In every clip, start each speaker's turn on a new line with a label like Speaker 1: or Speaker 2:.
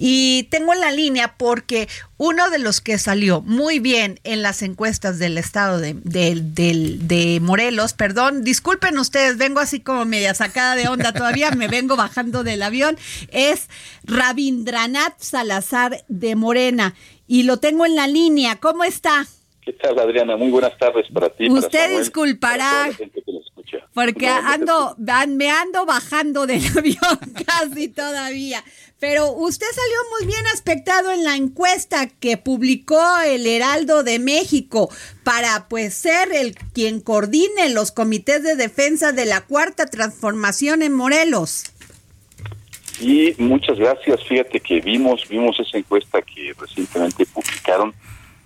Speaker 1: Y tengo en la línea porque uno de los que salió muy bien en las encuestas del estado de, de, del- de Morelos, perdón, disculpen ustedes, vengo así como media sacada de onda todavía, me vengo bajando del avión, es Rabindranath Salazar de Morena. Y lo tengo en la línea. ¿Cómo está?
Speaker 2: ¿Qué tal, Adriana? Muy buenas tardes para ti. para
Speaker 1: Usted
Speaker 2: Samuel,
Speaker 1: disculpará.
Speaker 2: para.
Speaker 1: Porque ando, an- me ando bajando del avión casi todavía. Pero usted salió muy bien aspectado en la encuesta que publicó el Heraldo de México para pues ser el quien coordine los comités de defensa de la cuarta transformación en Morelos.
Speaker 2: Y muchas gracias. Fíjate que vimos vimos esa encuesta que recientemente publicaron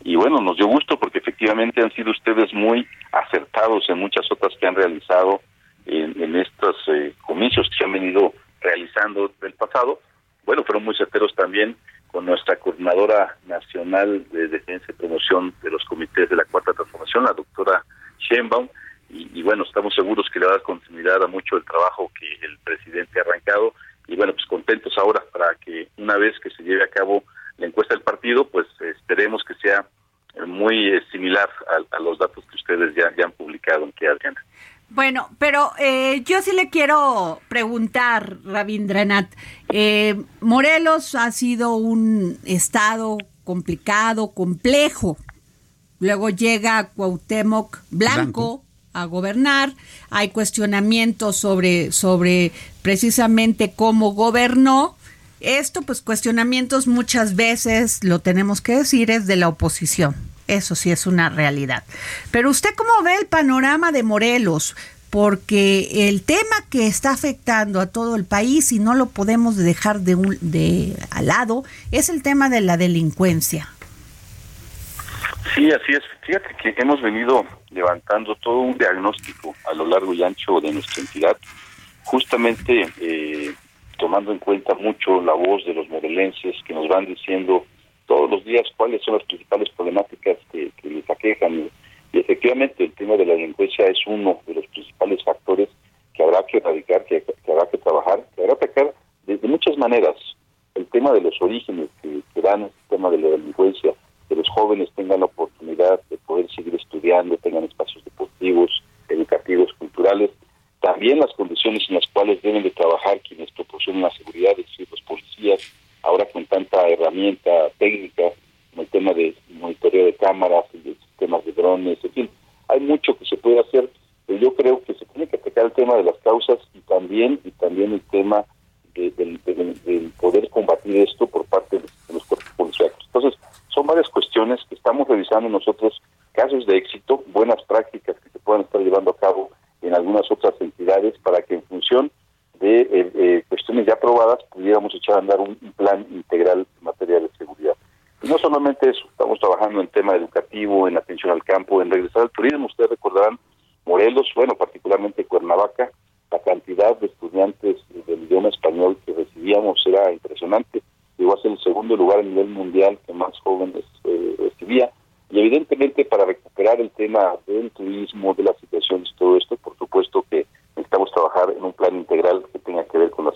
Speaker 2: y bueno, nos dio gusto porque efectivamente han sido ustedes muy acertados en muchas otras que han realizado en, en estos eh, comicios que se han venido realizando del pasado. Bueno, fueron muy certeros también con nuestra coordinadora nacional de defensa y promoción de los comités de la cuarta transformación, la doctora Sheinbaum, y, bueno, estamos seguros que le va a dar continuidad a mucho el trabajo que el presidente ha arrancado y bueno, pues contentos ahora para que una vez que se lleve a cabo la encuesta del partido, pues esperemos que sea muy similar a, a los datos que ustedes ya, ya han publicado en que Adriana.
Speaker 1: Bueno, pero eh, yo sí le quiero preguntar, Rabindranath. Eh, Morelos ha sido un estado complicado, complejo. Luego llega Cuauhtémoc Blanco,
Speaker 3: Blanco.
Speaker 1: a gobernar. Hay cuestionamientos sobre, sobre precisamente cómo gobernó. Esto, pues cuestionamientos muchas veces, lo tenemos que decir, es de la oposición. Eso sí es una realidad. Pero usted cómo ve el panorama de Morelos, porque el tema que está afectando a todo el país y no lo podemos dejar de un de al lado es el tema de la delincuencia.
Speaker 2: Sí, así es. Fíjate que hemos venido levantando todo un diagnóstico a lo largo y ancho de nuestra entidad, justamente eh, tomando en cuenta mucho la voz de los morelenses que nos van diciendo todos los días cuáles son las principales problemáticas que, que les aquejan. Y, efectivamente el tema de la delincuencia es uno de los principales factores que habrá que erradicar, que, habrá que trabajar, que habrá que atacar de, de muchas maneras. El tema de los orígenes que, que dan el tema de la delincuencia, que los jóvenes tengan la oportunidad de poder seguir estudiando, tengan espacios deportivos, educativos, culturales, también las condiciones en las cuales deben de trabajar quienes proporcionan la seguridad, es decir, los policías, ahora con tanta herramienta técnica, como el tema de monitoreo de cámaras, y de sistemas de drones, en fin, hay mucho que se puede hacer, pero yo creo que se tiene que atacar el tema de las causas y también y también el tema de, del, del- del poder combatir esto por parte de, de los cuerpos policiales. Entonces, son varias cuestiones que nosotros, casos de éxito, buenas prácticas que se puedan estar llevando a cabo en algunas otras entidades para que en función de eh, eh, cuestiones ya aprobadas pudiéramos echar a andar un, un plan integral en materia de seguridad. Y no solamente eso, estamos trabajando en tema educativo, en atención al campo, en regresar al turismo. Ustedes recordarán Morelos, bueno, particularmente Cuernavaca, la cantidad de estudiantes del idioma español que recibíamos era impresionante. Llegó a ser el segundo lugar a nivel mundial que más jóvenes eh, recibía. Y evidentemente para recuperar el tema del turismo, de las situaciones y todo esto, por supuesto que necesitamos trabajar en un plan integral que tenga que ver con la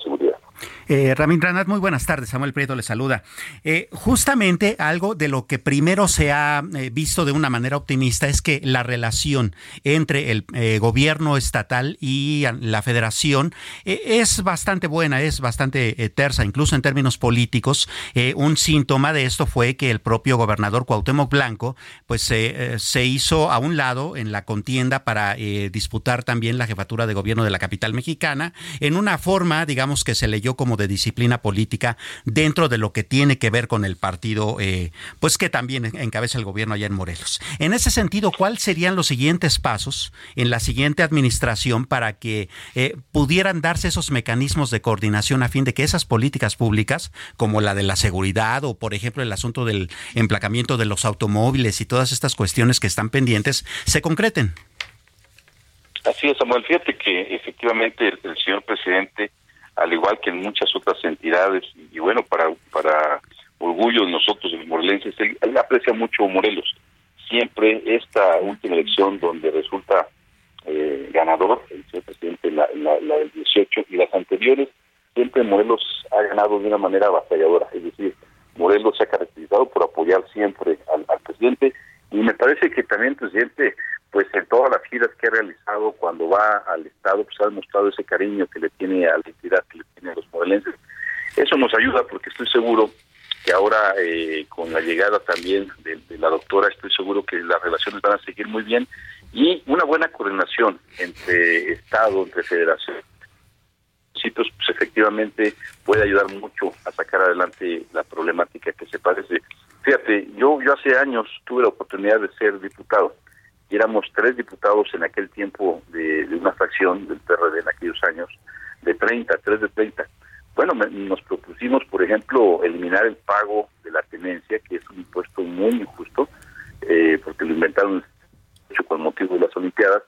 Speaker 4: Eh, Rabindranath, muy buenas tardes. Samuel Prieto le saluda. Eh, justamente algo de lo que primero se ha eh, visto de una manera optimista es que la relación entre el gobierno estatal y la federación es bastante buena, es bastante tersa, incluso en términos políticos. Un síntoma de esto fue que el propio gobernador Cuauhtémoc Blanco pues se hizo a un lado en la contienda para disputar también la jefatura de gobierno de la capital mexicana en una forma, digamos, que se leyó como de disciplina política dentro de lo que tiene que ver con el partido, eh, pues que también encabeza el gobierno allá en Morelos. En ese sentido, ¿cuáles serían los siguientes pasos en la siguiente administración para que eh, pudieran darse esos mecanismos de coordinación a fin de que esas políticas públicas, como la de la seguridad o, por ejemplo, el asunto del emplacamiento de los automóviles y todas estas cuestiones que están pendientes, se concreten?
Speaker 2: Así es, Samuel. Fíjate que efectivamente el, señor presidente, al igual que en muchas otras entidades, y, bueno, para, para orgullo de nosotros, los morelenses, él, aprecia mucho Morelos. Siempre esta última elección donde resulta eh, ganador, el señor presidente, la, la, del 18 y las anteriores, siempre Morelos ha ganado de una manera avasalladora. Es decir, Morelos se ha caracterizado por apoyar siempre al, al presidente y me parece que también el presidente pues en todas las giras que ha realizado cuando va al Estado, pues ha demostrado ese cariño que le tiene a la entidad, que le tiene a los modelenses. Eso nos ayuda porque estoy seguro que ahora eh, también de, la doctora, estoy seguro que las relaciones van a seguir muy bien y una buena coordinación entre Estado, entre Federación, pues efectivamente puede ayudar mucho a sacar adelante la problemática que se padece. Fíjate, yo, yo hace años tuve la oportunidad de ser diputado y éramos tres diputados en aquel tiempo de, una fracción del PRD en aquellos años, de 30, tres de 30. Bueno, nos propusimos, por ejemplo, eliminar el pago de la tenencia, que es un impuesto muy injusto, eh, porque lo inventaron con motivo de las Olimpiadas,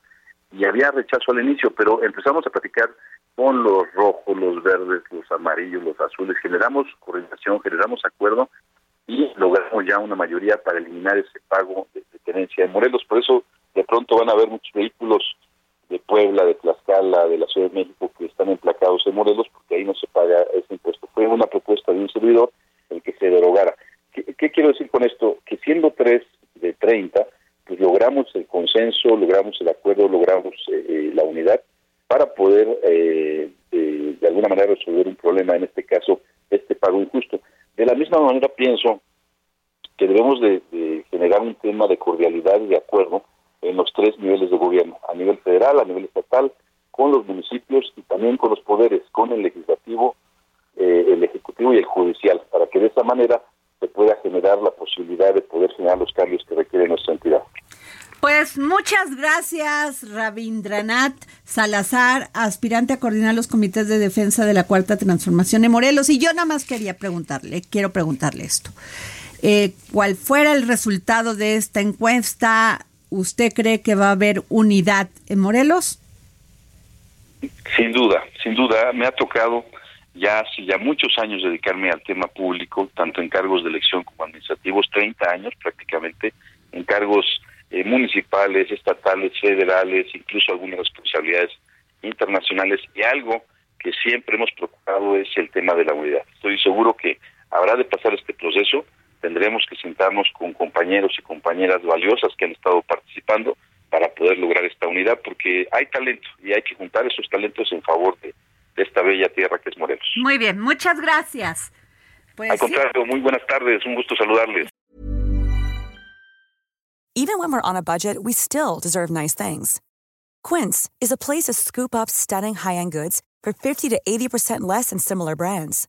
Speaker 2: y había rechazo al inicio, pero empezamos a platicar con los rojos, los verdes, los amarillos, los azules, generamos coordinación, generamos acuerdo y logramos ya una mayoría para eliminar ese pago de, tenencia en Morelos. Por eso de pronto van a haber muchos vehículos de Puebla, de Tlaxcala, de la Ciudad de México que están emplacados en Morelos porque ahí no se paga ese impuesto. Fue una propuesta de un servidor el que se derogara. ¿Qué, quiero decir con esto? Que siendo tres de 30, pues logramos el consenso, logramos el acuerdo, logramos eh, eh, la unidad para poder eh, de alguna manera resolver un problema, en este caso, este pago injusto. De la misma manera pienso que debemos de, generar un tema de cordialidad y de acuerdo en los tres niveles de gobierno, a nivel federal, a nivel estatal, con los municipios y también con los poderes, con el legislativo, eh, el ejecutivo y el judicial, para que de esa manera se pueda generar la posibilidad de poder generar los cambios que requiere nuestra entidad.
Speaker 1: Pues muchas gracias, Rabindranath Salazar, aspirante a coordinar los comités de defensa de la Cuarta Transformación en Morelos. Y yo nada más quería preguntarle, quiero preguntarle esto. Eh, ¿Cuál fuera el resultado de esta encuesta? ¿Usted cree que va a haber unidad en Morelos?
Speaker 2: Sin duda, sin duda. Me ha tocado ya hace ya muchos años dedicarme al tema público, tanto en cargos de elección como administrativos, 30 años prácticamente, en cargos eh, municipales, estatales, federales, incluso algunas responsabilidades internacionales y algo que siempre hemos procurado es el tema de la unidad. Estoy seguro que habrá de pasar este proceso, tendremos que sentarnos con compañeros y compañeras valiosas que han estado participando para poder lograr esta unidad, porque hay talento y hay que juntar esos talentos en favor de, esta bella tierra que es Morelos.
Speaker 1: Muy bien, muchas gracias.
Speaker 2: Pues, Al contrario, muy buenas tardes, un gusto saludarles.
Speaker 5: Even when we're on a budget, we still deserve nice things. Quince is a place to scoop up stunning high-end goods for 50 to 80% less than similar brands.